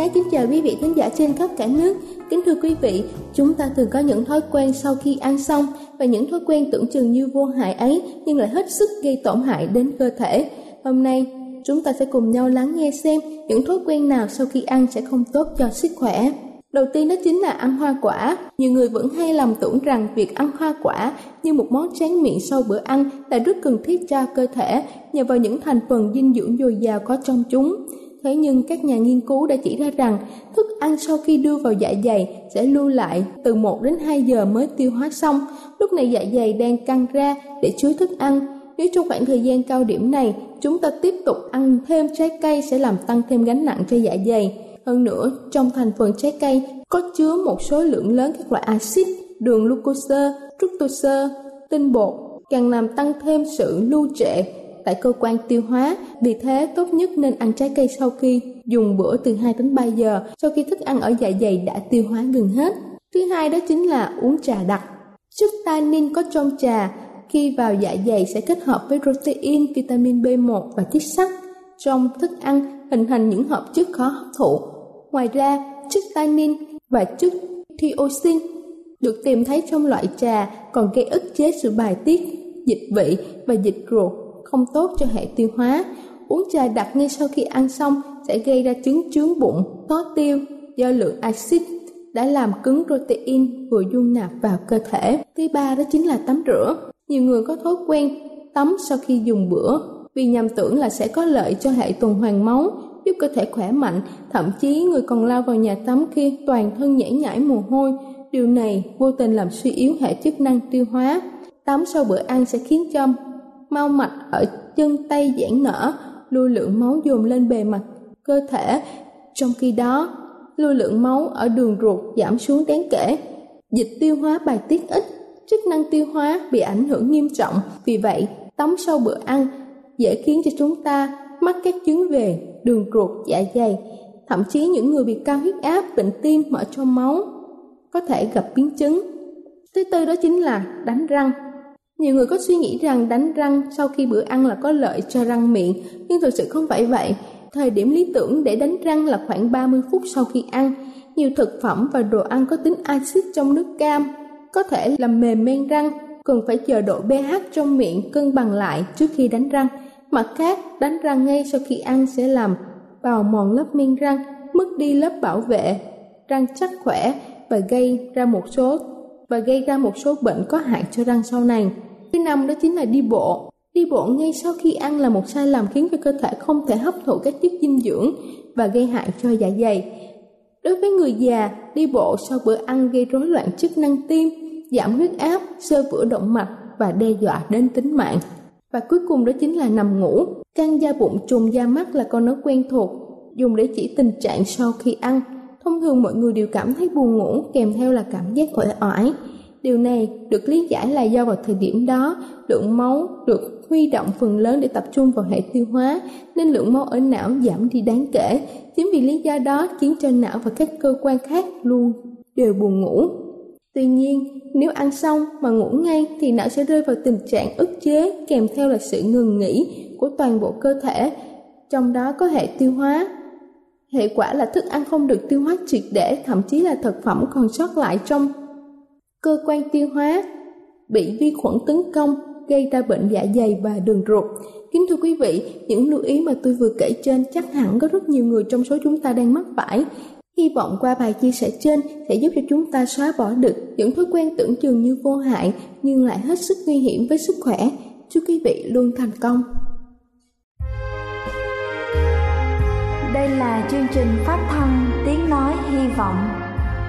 Ái kính chào quý vị khán giả trên khắp cả nước. Kính thưa quý vị, chúng ta thường có những thói quen sau khi ăn xong và những thói quen tưởng chừng như vô hại ấy nhưng lại hết sức gây tổn hại đến cơ thể. Hôm nay, chúng ta sẽ cùng nhau lắng nghe xem những thói quen nào sau khi ăn sẽ không tốt cho sức khỏe. Đầu tiên đó chính là ăn hoa quả. Nhiều người vẫn hay lầm tưởng rằng việc ăn hoa quả như một món tráng miệng sau bữa ăn là rất cần thiết cho cơ thể nhờ vào những thành phần dinh dưỡng dồi dào có trong chúng. Thế nhưng các nhà nghiên cứu đã chỉ ra rằng thức ăn sau khi đưa vào dạ dày sẽ lưu lại từ 1 đến 2 giờ mới tiêu hóa xong. Lúc này dạ dày đang căng ra để chứa thức ăn. Nếu trong khoảng thời gian cao điểm này chúng ta tiếp tục ăn thêm trái cây sẽ làm tăng thêm gánh nặng cho dạ dày. Hơn nữa, trong thành phần trái cây có chứa một số lượng lớn các loại axit, đường glucose, fructose, tinh bột, càng làm tăng thêm sự lưu trệ tại cơ quan tiêu hóa. Vì thế, tốt nhất nên ăn trái cây sau khi dùng bữa từ 2 đến 3 giờ sau khi thức ăn ở dạ dày đã tiêu hóa gần hết. Thứ hai đó chính là uống trà đặc. Chất tannin có trong trà khi vào dạ dày sẽ kết hợp với protein, vitamin B1 và chất sắt trong thức ăn hình thành những hợp chất khó hấp thụ. Ngoài ra, chất tannin và chất thiosin được tìm thấy trong loại trà còn gây ức chế sự bài tiết dịch vị và dịch ruột không tốt cho hệ tiêu hóa. Uống trà đặc ngay sau khi ăn xong sẽ gây ra chứng chướng bụng, khó tiêu do lượng axit đã làm cứng protein vừa dung nạp vào cơ thể. Thứ ba đó chính là tắm rửa. Nhiều người có thói quen tắm sau khi dùng bữa vì nhầm tưởng là sẽ có lợi cho hệ tuần hoàn máu, giúp cơ thể khỏe mạnh, thậm chí người còn lao vào nhà tắm khi toàn thân nhảy nhảy mồ hôi. Điều này vô tình làm suy yếu hệ chức năng tiêu hóa. Tắm sau bữa ăn sẽ khiến cho mau mạch ở chân tay giãn nở, lưu lượng máu dồn lên bề mặt cơ thể. Trong khi đó, lưu lượng máu ở đường ruột giảm xuống đáng kể. Dịch tiêu hóa bài tiết ít, chức năng tiêu hóa bị ảnh hưởng nghiêm trọng. Vì vậy, tắm sau bữa ăn dễ khiến cho chúng ta mắc các chứng về đường ruột, dạ dày. Thậm chí những người bị cao huyết áp, bệnh tim mở trong máu có thể gặp biến chứng. Thứ tư đó chính là đánh răng. Nhiều người có suy nghĩ rằng đánh răng sau khi bữa ăn là có lợi cho răng miệng, nhưng thực sự không phải vậy. Thời điểm lý tưởng để đánh răng là khoảng 30 phút sau khi ăn. Nhiều thực phẩm và đồ ăn có tính axit trong nước cam có thể làm mềm men răng, cần phải chờ độ pH trong miệng cân bằng lại trước khi đánh răng. Mặt khác, đánh răng ngay sau khi ăn sẽ làm bào mòn lớp men răng, mất đi lớp bảo vệ, răng chắc khỏe và gây ra một số và gây ra một số bệnh có hại cho răng sau này. Thứ năm đó chính là đi bộ. Đi bộ ngay sau khi ăn là một sai lầm khiến cho cơ thể không thể hấp thụ các chất dinh dưỡng và gây hại cho dạ dày. Đối với người già, đi bộ sau bữa ăn gây rối loạn chức năng tim, giảm huyết áp, sơ vữa động mạch và đe dọa đến tính mạng. Và cuối cùng đó chính là nằm ngủ. Căng da bụng trùng da mắt là con nói quen thuộc, dùng để chỉ tình trạng sau khi ăn. Thông thường mọi người đều cảm thấy buồn ngủ kèm theo là cảm giác uể oải. Điều này được lý giải là do vào thời điểm đó, lượng máu được huy động phần lớn để tập trung vào hệ tiêu hóa, nên lượng máu ở não giảm đi đáng kể. Chính vì lý do đó khiến cho não và các cơ quan khác luôn đều buồn ngủ. Tuy nhiên, nếu ăn xong mà ngủ ngay thì não sẽ rơi vào tình trạng ức chế kèm theo là sự ngừng nghỉ của toàn bộ cơ thể, trong đó có hệ tiêu hóa. Hệ quả là thức ăn không được tiêu hóa triệt để, thậm chí là thực phẩm còn sót lại trong cơ quan tiêu hóa bị vi khuẩn tấn công gây ra bệnh dạ dày và đường ruột. Kính thưa quý vị, những lưu ý mà tôi vừa kể trên chắc hẳn có rất nhiều người trong số chúng ta đang mắc phải. Hy vọng qua bài chia sẻ trên sẽ giúp cho chúng ta xóa bỏ được những thói quen tưởng chừng như vô hại nhưng lại hết sức nguy hiểm với sức khỏe. Chúc quý vị luôn thành công. Đây là chương trình phát thanh Tiếng Nói Hy Vọng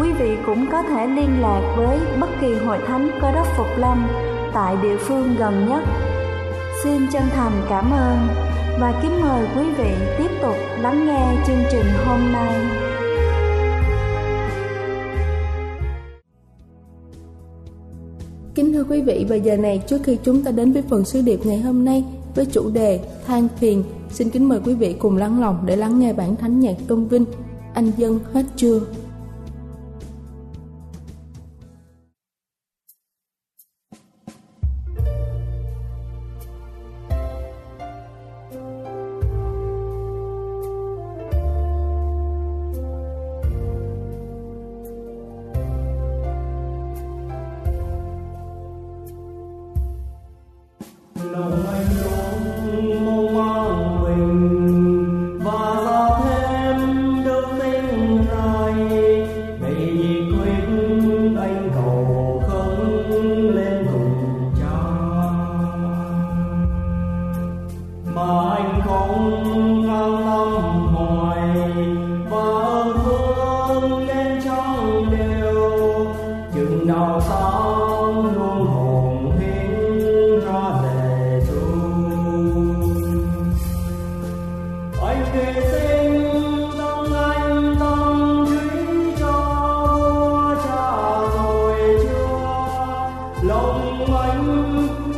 quý vị cũng có thể liên lạc với bất kỳ hội thánh Cơ đốc Phục Lâm tại địa phương gần nhất. Xin chân thành cảm ơn và kính mời quý vị tiếp tục lắng nghe chương trình hôm nay. Kính thưa quý vị, và giờ này trước khi chúng ta đến với phần sứ điệp ngày hôm nay với chủ đề than phiền, xin kính mời quý vị cùng lắng lòng để lắng nghe bản thánh nhạc tôn vinh Anh dân hết chưa?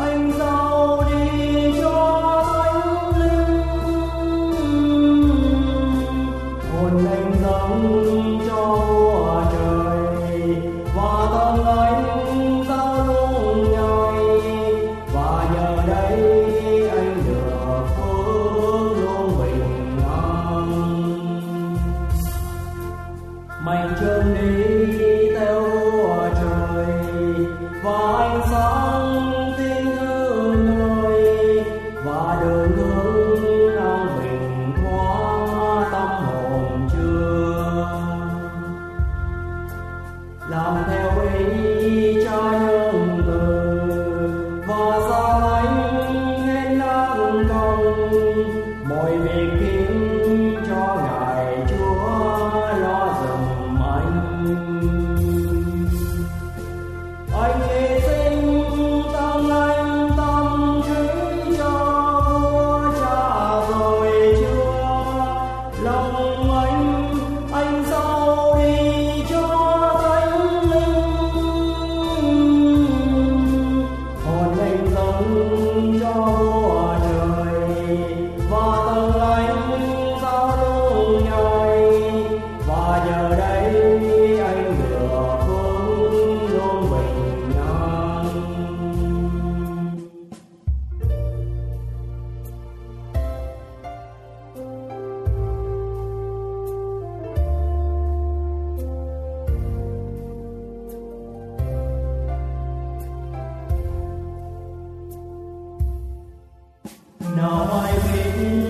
Cho ngài you.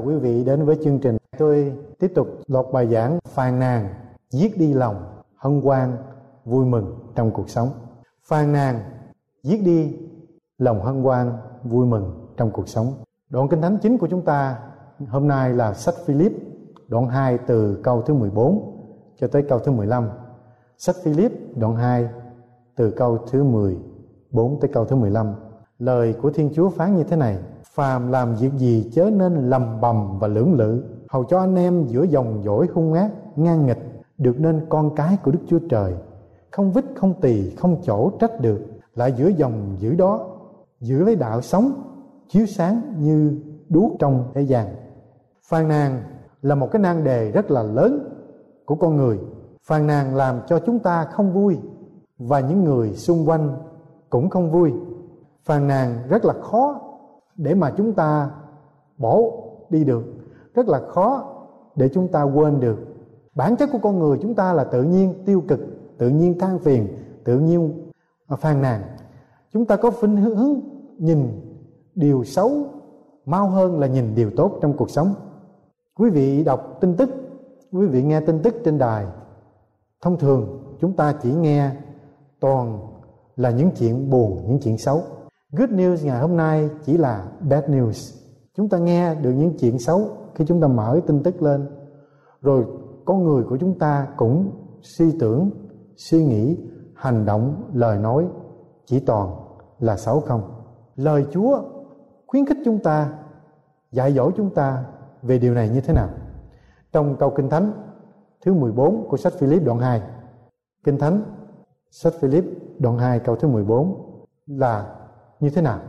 Chào quý vị đến với chương trình. Tôi tiếp tục lột bài giảng phàn nàn, giết đi lòng, hân hoan, vui mừng trong cuộc sống. Phàn nàn, giết đi lòng hân hoan, vui mừng trong cuộc sống. Đoạn kinh thánh chính của chúng ta hôm nay là sách Philip, đoạn 2 từ câu thứ 14 cho tới câu thứ 15. Sách Philip đoạn 2 từ câu thứ 14 tới câu thứ 15. Lời của Thiên Chúa phán như thế này: phàm làm việc gì chớ nên lầm bầm và lưỡng lự. Hầu cho anh em giữa dòng dỗi hung ác, ngang nghịch, được nên con cái của đức chúa trời. Không vít, không tỳ, không chỗ trách được, lại giữa dòng giữ đó, giữ lấy đạo sống, chiếu sáng như đuốc trong thế gian. Phàn nàn là một cái nan đề rất là lớn của con người. Phàn nàn làm cho chúng ta không vui, và những người xung quanh cũng không vui. Phàn nàn rất là khó để mà chúng ta bỏ đi được. Rất là khó để chúng ta quên được. Bản chất của con người chúng ta là tự nhiên, tiêu cực, tự nhiên than phiền, tự nhiên à, phàn nàn. Chúng ta có phinh hướng nhìn điều xấu, mau hơn là nhìn điều tốt trong cuộc sống. Quý vị đọc tin tức, quý vị nghe tin tức trên đài, thông thường chúng ta chỉ nghe toàn là những chuyện buồn, những chuyện xấu. Good news ngày hôm nay chỉ là bad news. Chúng ta nghe được những chuyện xấu khi chúng ta mở tin tức lên. Rồi con người của chúng ta cũng suy tưởng, suy nghĩ, hành động, lời nói chỉ toàn là xấu không. Lời Chúa khuyến khích chúng ta, dạy dỗ chúng ta về điều này như thế nào. Trong câu Kinh Thánh thứ 14 của sách Philip đoạn 2. Kinh Thánh sách Philip đoạn 2 câu thứ 14 là như thế nào?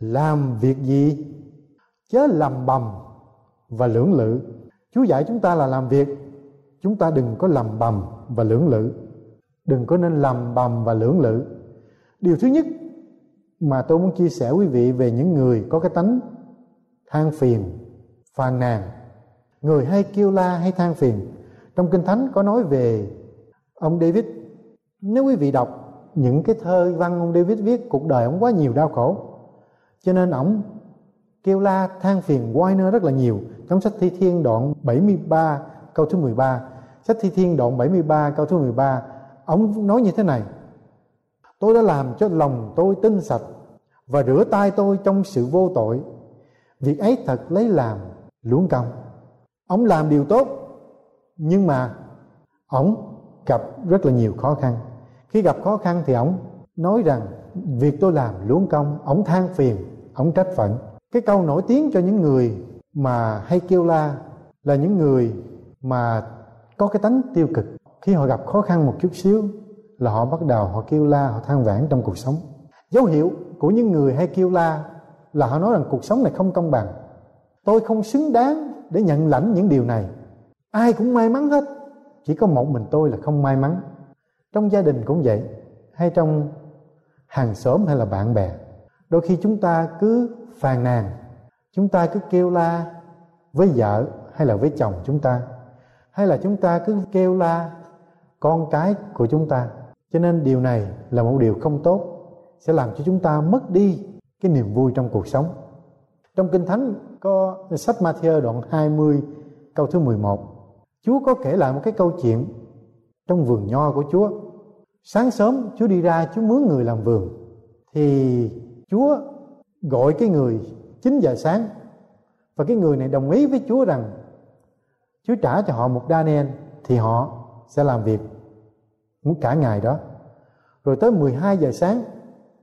Làm việc gì? Chớ lầm bầm và lưỡng lự. Chúa dạy chúng ta là làm việc. Chúng ta đừng có lầm bầm và lưỡng lự. Đừng có nên lầm bầm và lưỡng lự. Điều thứ nhất mà tôi muốn chia sẻ quý vị về những người có cái tánh than phiền, phàn nàn. Người hay kêu la hay than phiền. Trong kinh thánh có nói về ông david. Nếu quý vị đọc những cái thơ văn ông David viết, cuộc đời ông quá nhiều đau khổ. Cho nên ông kêu la than phiền Weiner rất là nhiều. Trong sách Thi Thiên đoạn 73 câu thứ 13 sách Thi Thiên đoạn 73 câu thứ 13 ông nói như thế này. Tôi đã làm cho lòng tôi tinh sạch và rửa tay tôi trong sự vô tội. Việc ấy thật lấy làm luống công ông làm điều tốt, nhưng mà ông gặp rất là nhiều khó khăn khi gặp khó khăn thì ổng nói rằng, việc tôi làm luống công ổng than phiền, ổng trách phận. Cái câu nổi tiếng cho những người mà hay kêu la là những người mà có cái tánh tiêu cực. Khi họ gặp khó khăn một chút xíu là họ bắt đầu họ kêu la, họ than vãn trong cuộc sống. Dấu hiệu của những người hay kêu la là họ nói rằng cuộc sống này không công bằng. Tôi không xứng đáng để nhận lãnh những điều này. Ai cũng may mắn hết. Chỉ có một mình tôi là không may mắn trong gia đình cũng vậy, hay trong hàng xóm hay là bạn bè, đôi khi chúng ta cứ phàn nàn, chúng ta cứ kêu la với vợ hay là với chồng chúng ta, hay là chúng ta cứ kêu la con cái của chúng ta. Cho nên điều này là một điều không tốt, sẽ làm cho chúng ta mất đi cái niềm vui trong cuộc sống. Trong kinh thánh có sách Matthew đoạn 20 câu thứ 11 Chúa có kể lại một cái câu chuyện trong vườn nho của Chúa sáng sớm Chúa đi ra, Chúa mướn người làm vườn. Thì Chúa gọi cái người 9 giờ sáng. Và cái người này đồng ý với Chúa rằng, Chúa trả cho họ một Daniel, thì họ sẽ làm việc muốn cả ngày đó. Rồi tới 12 giờ sáng,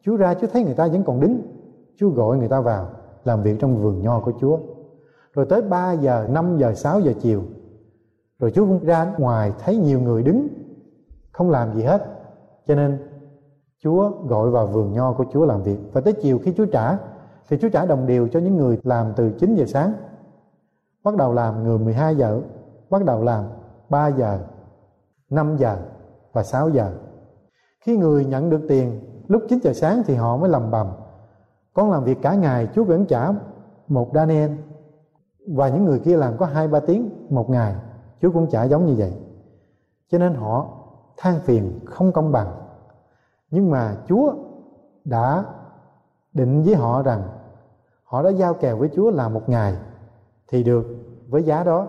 Chúa ra, Chúa thấy người ta vẫn còn đứng Chúa gọi người ta vào làm việc trong vườn nho của Chúa. Rồi tới 3 giờ 5 giờ 6 giờ chiều, rồi Chúa cũng ra ngoài thấy nhiều người đứng không làm gì hết cho nên, Chúa gọi vào vườn nho của Chúa làm việc. Và tới chiều khi Chúa trả, thì Chúa trả đồng đều cho những người làm từ 9 giờ sáng. Bắt đầu làm người 12 giờ, bắt đầu làm 3 giờ 5 giờ và 6 giờ. Khi người nhận được tiền lúc 9 giờ sáng thì họ mới lầm bầm. Con làm việc cả ngày, Chúa vẫn trả một Daniel. Và những người kia làm có hai ba tiếng một ngày, Chúa cũng trả giống như vậy. Cho nên họ than phiền không công bằng. Nhưng mà Chúa đã định với họ rằng họ đã giao kèo với Chúa là một ngày thì được với giá đó.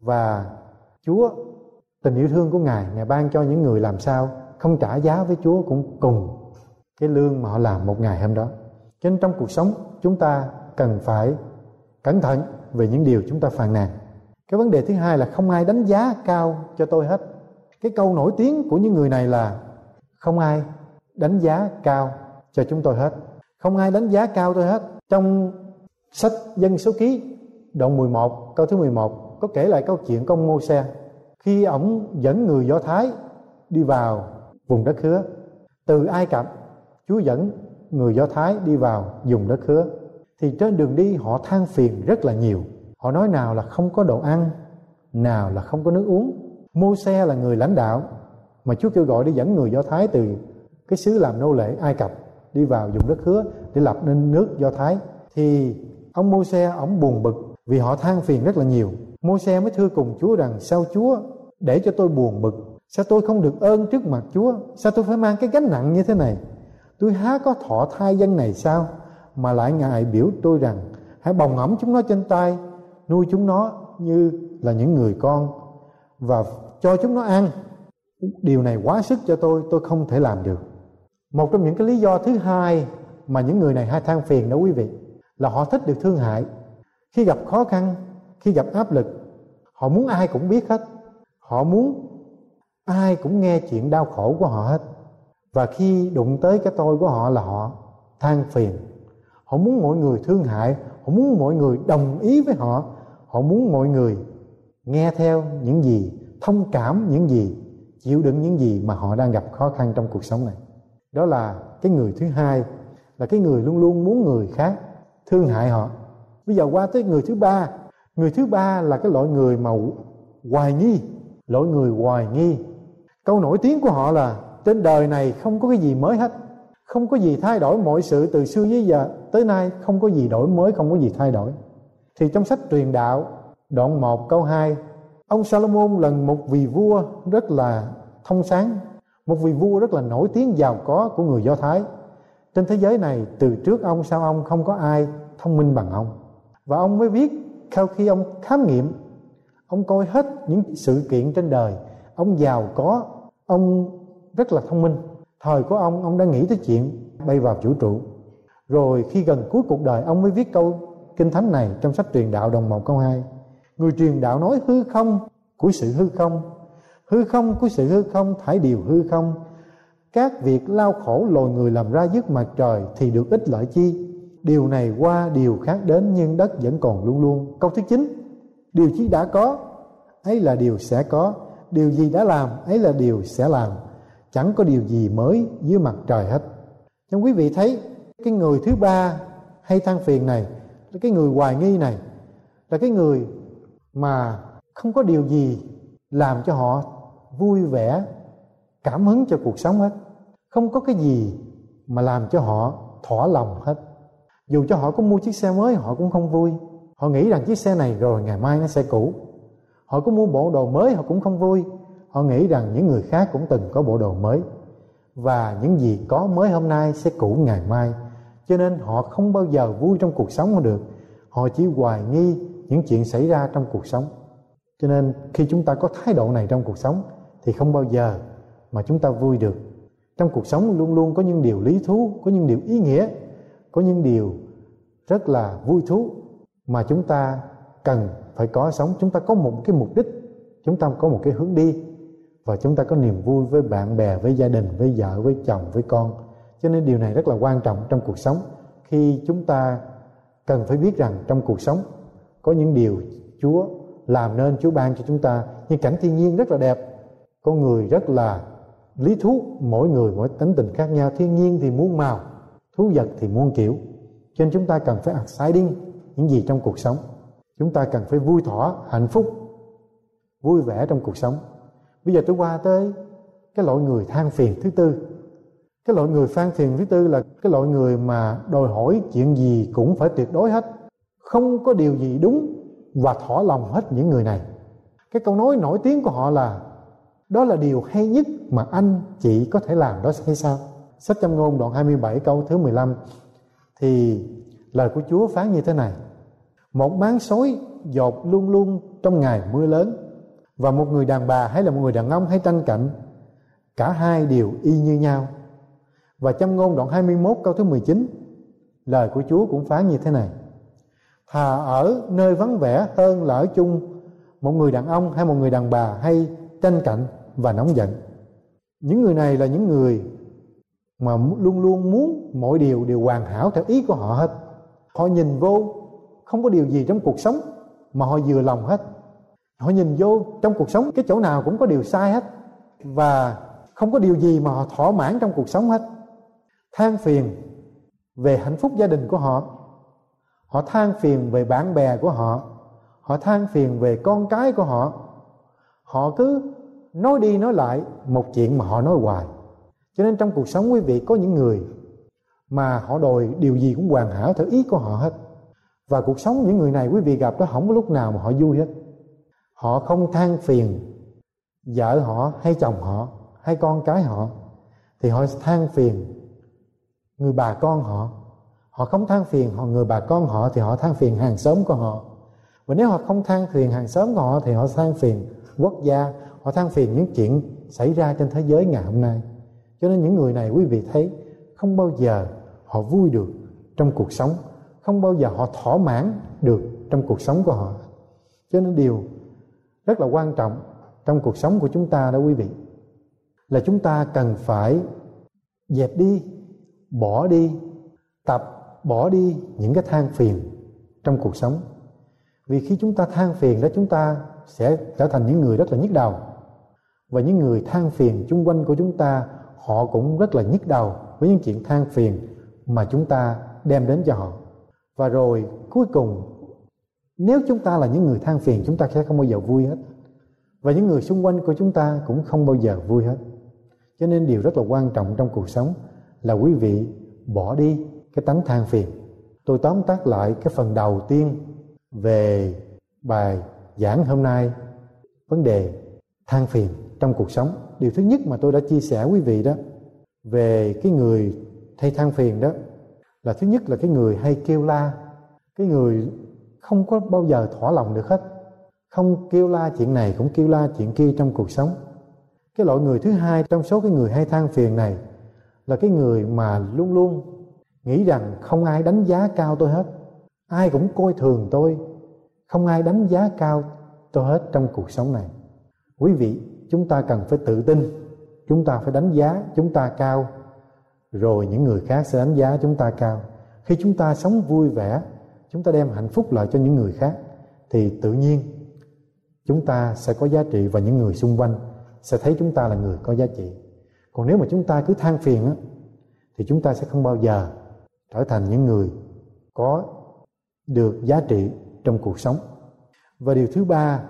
Và Chúa tình yêu thương của Ngài Ngài ban cho những người làm sao không trả giá với Chúa cũng cùng cái lương mà họ làm một ngày hôm đó. Cho nên trong cuộc sống, chúng ta cần phải cẩn thận về những điều chúng ta phàn nàn. Cái vấn đề thứ hai là không ai đánh giá cao cho tôi hết cái câu nổi tiếng của những người này là, không ai đánh giá cao cho chúng tôi hết. Không ai đánh giá cao tôi hết. Trong sách dân số ký, đoạn 11 câu thứ 11 có kể lại câu chuyện công mô xe. Khi ổng dẫn người do thái đi vào vùng đất hứa từ ai cập, chúa dẫn người do thái đi vào vùng đất hứa thì trên đường đi, họ than phiền rất là nhiều. Họ nói nào là không có đồ ăn, nào là không có nước uống mô xe là người lãnh đạo mà chúa kêu gọi đi dẫn người do thái từ cái xứ làm nô lệ ai cập đi vào vùng đất hứa để lập nên nước do thái. Thì ông mô xe ổng buồn bực vì họ than phiền rất là nhiều. Mô xe mới thưa cùng chúa rằng, sao chúa để cho tôi buồn bực? Sao tôi không được ơn trước mặt chúa? Sao tôi phải mang cái gánh nặng như thế này? Tôi há có thọ thai dân này sao? Mà lại ngài biểu tôi rằng, hãy bồng ẩm chúng nó trên tay, nuôi chúng nó như là những người con. Và cho chúng nó ăn. Điều này quá sức cho tôi tôi không thể làm được. Một trong những cái lý do thứ hai mà những người này hay than phiền đó quý vị, là họ thích được thương hại. Khi gặp khó khăn, khi gặp áp lực, họ muốn ai cũng biết hết. Họ muốn ai cũng nghe chuyện đau khổ của họ hết. Và khi đụng tới cái tôi của họ là họ than phiền. Họ muốn mọi người thương hại, họ muốn mọi người đồng ý với họ. Họ muốn mọi người nghe theo những gì thông cảm những gì, chịu đựng những gì mà họ đang gặp khó khăn trong cuộc sống này. Đó là cái người thứ hai, là cái người luôn luôn muốn người khác thương hại họ. Bây giờ qua tới người thứ ba. Người thứ ba là cái loại người mà hoài nghi, loại người hoài nghi. Câu nổi tiếng của họ là, trên đời này không có cái gì mới hết. Không có gì thay đổi mọi sự từ xưa tới giờ. Tới nay không có gì đổi mới, không có gì thay đổi. Thì trong sách truyền đạo, đoạn 1 câu 2 ông Salomon là một vị vua rất là thông sáng, một vị vua rất là nổi tiếng giàu có của người Do Thái. Trên thế giới này, từ trước ông sau ông không có ai thông minh bằng ông. Và ông mới viết sau khi ông khám nghiệm, ông coi hết những sự kiện trên đời, ông giàu có, ông rất là thông minh. Thời của ông ông đã nghĩ tới chuyện bay vào vũ trụ. Rồi khi gần cuối cuộc đời, ông mới viết câu kinh thánh này trong sách truyền đạo đồng một câu hai người truyền đạo nói hư không, của sự hư không. Hư không, của sự hư không, thải điều hư không. Các việc lao khổ lồi người làm ra dứt mặt trời thì được ích lợi chi? Điều này qua điều khác đến, nhưng đất vẫn còn luôn luôn. Câu thứ chín, điều chi đã có, ấy là điều sẽ có. Điều gì đã làm, ấy là điều sẽ làm. Chẳng có điều gì mới dưới mặt trời hết. Nhưng quý vị thấy, cái người thứ ba hay than phiền này cái người hoài nghi này, là cái người mà không có điều gì làm cho họ vui vẻ, cảm hứng cho cuộc sống hết. Không có cái gì mà làm cho họ thỏa lòng hết. Dù cho họ có mua chiếc xe mới, họ cũng không vui. Họ nghĩ rằng chiếc xe này rồi ngày mai nó sẽ cũ. Họ có mua bộ đồ mới, họ cũng không vui. Họ nghĩ rằng những người khác cũng từng có bộ đồ mới. Và những gì có mới hôm nay sẽ cũ ngày mai. Cho nên họ không bao giờ vui trong cuộc sống được. Họ chỉ hoài nghi những chuyện xảy ra trong cuộc sống. Cho nên khi chúng ta có thái độ này trong cuộc sống, thì không bao giờ mà chúng ta vui được. Trong cuộc sống luôn luôn có những điều lý thú, có những điều ý nghĩa, có những điều rất là vui thú mà chúng ta cần phải có sống. Chúng ta có một cái mục đích, chúng ta có một cái hướng đi, và chúng ta có niềm vui với bạn bè, với gia đình, với vợ, với chồng, với con. Cho nên điều này rất là quan trọng trong cuộc sống. Khi chúng ta cần phải biết rằng trong cuộc sống có những điều Chúa làm nên, Chúa ban cho chúng ta những cảnh thiên nhiên rất là đẹp. Con người rất là lý thú, mỗi người mỗi tính tình khác nhau. Thiên nhiên thì muôn màu, thú vật thì muôn kiểu. Cho nên chúng ta cần phải exciting những gì trong cuộc sống. Chúng ta cần phải vui thỏa, hạnh phúc, vui vẻ trong cuộc sống. Bây giờ tôi qua tới cái loại người than phiền thứ tư. Cái loại người than phiền thứ tư là cái loại người mà đòi hỏi chuyện gì cũng phải tuyệt đối hết không có điều gì đúng và thỏa lòng hết những người này. Cái câu nói nổi tiếng của họ là, đó là điều hay nhất mà anh chị có thể làm đó hay sao? Sách châm ngôn đoạn 27 câu thứ 15 thì lời của Chúa phán như thế này, một máng xối dột luôn luôn trong ngày mưa lớn, và một người đàn bà hay là một người đàn ông hay tranh cạnh, cả hai đều y như nhau. Và châm ngôn đoạn 21 câu thứ 19 lời của Chúa cũng phán như thế này thà ở nơi vắng vẻ hơn là ở chung, một người đàn ông hay một người đàn bà hay tranh cạnh và nóng giận. Những người này là những người mà luôn luôn muốn mọi điều đều hoàn hảo theo ý của họ hết. Họ nhìn vô, không có điều gì trong cuộc sống mà họ vừa lòng hết. Họ nhìn vô trong cuộc sống, cái chỗ nào cũng có điều sai hết và không có điều gì mà họ thỏa mãn trong cuộc sống hết. Than phiền về hạnh phúc gia đình của họ họ than phiền về bạn bè của họ. Họ than phiền về con cái của họ. Họ cứ nói đi nói lại một chuyện mà họ nói hoài. Cho nên trong cuộc sống quý vị có những người mà họ đòi điều gì cũng hoàn hảo theo ý của họ hết. Và cuộc sống những người này quý vị gặp đó không có lúc nào mà họ vui hết. Họ không than phiền vợ họ hay chồng họ hay con cái họ, thì họ than phiền người bà con họ họ không than phiền họ người bà con họ thì họ than phiền hàng xóm của họ. Và nếu họ không than phiền hàng xóm của họ thì họ than phiền quốc gia, họ than phiền những chuyện xảy ra trên thế giới ngày hôm nay. Cho nên những người này quý vị thấy, không bao giờ họ vui được trong cuộc sống, không bao giờ họ thỏa mãn được trong cuộc sống của họ. Cho nên điều rất là quan trọng trong cuộc sống của chúng ta đó quý vị, là chúng ta cần phải dẹp đi, bỏ đi, tập bỏ đi những cái than phiền trong cuộc sống. Vì khi chúng ta than phiền đó, chúng ta sẽ trở thành những người rất là nhức đầu. Và những người than phiền chung quanh của chúng ta, họ cũng rất là nhức đầu với những chuyện than phiền mà chúng ta đem đến cho họ. Và rồi, cuối cùng, nếu chúng ta là những người than phiền, chúng ta sẽ không bao giờ vui hết. Và những người xung quanh của chúng ta cũng không bao giờ vui hết. Cho nên điều rất là quan trọng trong cuộc sống là quý vị bỏ đi cái tánh than phiền. Tôi tóm tắt lại cái phần đầu tiên về bài giảng hôm nay, vấn đề than phiền trong cuộc sống. Điều thứ nhất mà tôi đã chia sẻ quý vị đó, về cái người hay than phiền đó, là thứ nhất là cái người hay kêu la. Cái người không có bao giờ thỏa lòng được hết. Không kêu la chuyện này cũng kêu la chuyện kia trong cuộc sống. Cái loại người thứ hai trong số cái người hay than phiền này là cái người mà luôn luôn nghĩ rằng không ai đánh giá cao tôi hết. Ai cũng coi thường tôi. Không ai đánh giá cao tôi hết trong cuộc sống này. Quý vị, chúng ta cần phải tự tin. Chúng ta phải đánh giá chúng ta cao. Rồi những người khác sẽ đánh giá chúng ta cao. Khi chúng ta sống vui vẻ, chúng ta đem hạnh phúc lại cho những người khác, thì tự nhiên chúng ta sẽ có giá trị và những người xung quanh sẽ thấy chúng ta là người có giá trị. Còn nếu mà chúng ta cứ than phiền á, thì chúng ta sẽ không bao giờ trở thành những người có được giá trị trong cuộc sống. Và điều thứ ba,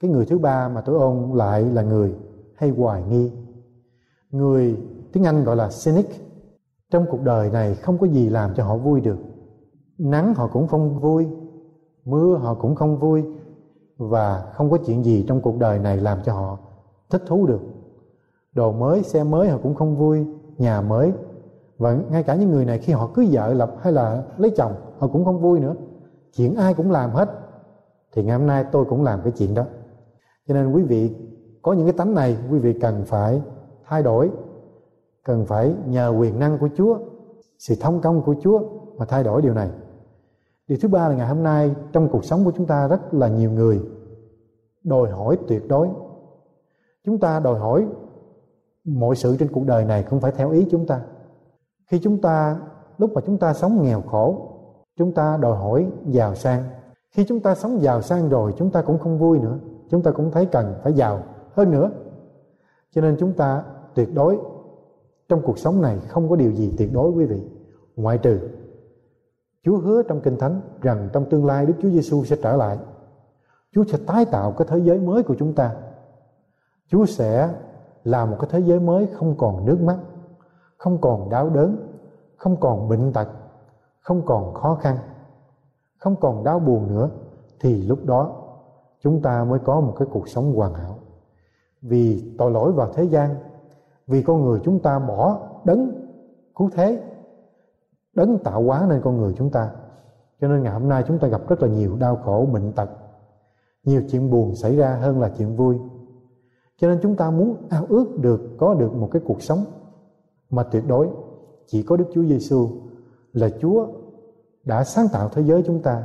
cái người thứ ba mà tôi ôn lại là người hay hoài nghi. Người tiếng anh gọi là cynic. Trong cuộc đời này không có gì làm cho họ vui được. Nắng họ cũng không vui, mưa họ cũng không vui, và không có chuyện gì trong cuộc đời này làm cho họ thích thú được. Đồ mới, xe mới họ cũng không vui, nhà mới và ngay cả những người này khi họ cưới vợ lập hay là lấy chồng, họ cũng không vui nữa. Chuyện ai cũng làm hết. Thì ngày hôm nay tôi cũng làm cái chuyện đó. Cho nên quý vị, có những cái tánh này, quý vị cần phải thay đổi. Cần phải nhờ quyền năng của Chúa, sự thông công của Chúa mà thay đổi điều này. Điều thứ ba là ngày hôm nay, trong cuộc sống của chúng ta rất là nhiều người đòi hỏi tuyệt đối. Chúng ta đòi hỏi mọi sự trên cuộc đời này không phải theo ý chúng ta khi chúng ta lúc mà chúng ta sống nghèo khổ chúng ta đòi hỏi giàu sang. Khi chúng ta sống giàu sang rồi chúng ta cũng không vui nữa. Chúng ta cũng thấy cần phải giàu hơn nữa. Cho nên chúng ta tuyệt đối trong cuộc sống này không có điều gì tuyệt đối quý vị. Ngoại trừ Chúa hứa trong Kinh Thánh rằng trong tương lai Đức Chúa Giêsu sẽ trở lại. Chúa sẽ tái tạo cái thế giới mới của chúng ta. Chúa sẽ làm một cái thế giới mới không còn nước mắt, không còn đau đớn, không còn bệnh tật, không còn khó khăn, không còn đau buồn nữa thì lúc đó chúng ta mới có một cái cuộc sống hoàn hảo. Vì tội lỗi vào thế gian, vì con người chúng ta bỏ đấng cứu thế đấng tạo hóa nên con người chúng ta. Cho nên ngày hôm nay chúng ta gặp rất là nhiều đau khổ bệnh tật. Nhiều chuyện buồn xảy ra hơn là chuyện vui. Cho nên chúng ta muốn ao ước được có được một cái cuộc sống mà tuyệt đối chỉ có Đức Chúa Giêsu là Chúa đã sáng tạo thế giới chúng ta.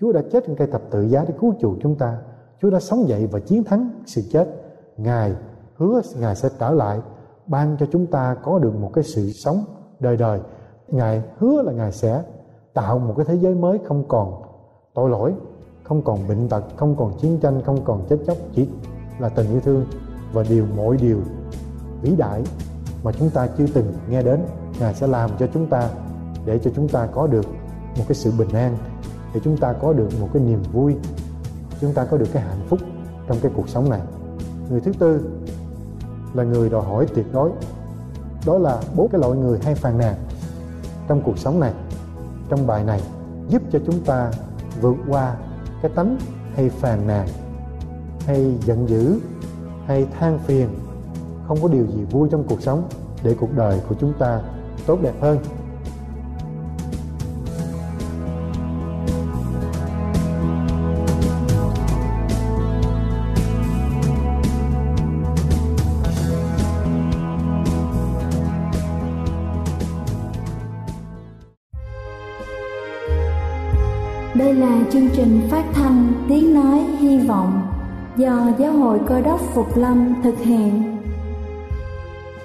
Chúa đã chết trên cây thập tự giá để cứu chuộc chúng ta. Chúa đã sống dậy và chiến thắng sự chết. Ngài hứa Ngài sẽ trở lại ban cho chúng ta có được một cái sự sống đời đời. Ngài hứa là Ngài sẽ tạo một cái thế giới mới không còn tội lỗi, không còn bệnh tật, không còn chiến tranh, không còn chết chóc, chỉ là tình yêu thương và điều mọi điều vĩ đại mà chúng ta chưa từng nghe đến. Ngài sẽ làm cho chúng ta để cho chúng ta có được một cái sự bình an, để chúng ta có được một cái niềm vui, chúng ta có được cái hạnh phúc trong cái cuộc sống này. Người thứ tư là người đòi hỏi tuyệt đối. Đó là bốn cái loại người hay phàn nàn trong cuộc sống này trong bài này giúp cho chúng ta vượt qua cái tánh hay phàn nàn hay giận dữ hay than phiền không có điều gì vui trong cuộc sống để cuộc đời của chúng ta tốt đẹp hơn Đây là chương trình phát thanh Tiếng Nói Hy Vọng do Giáo hội Cơ đốc Phục Lâm thực hiện.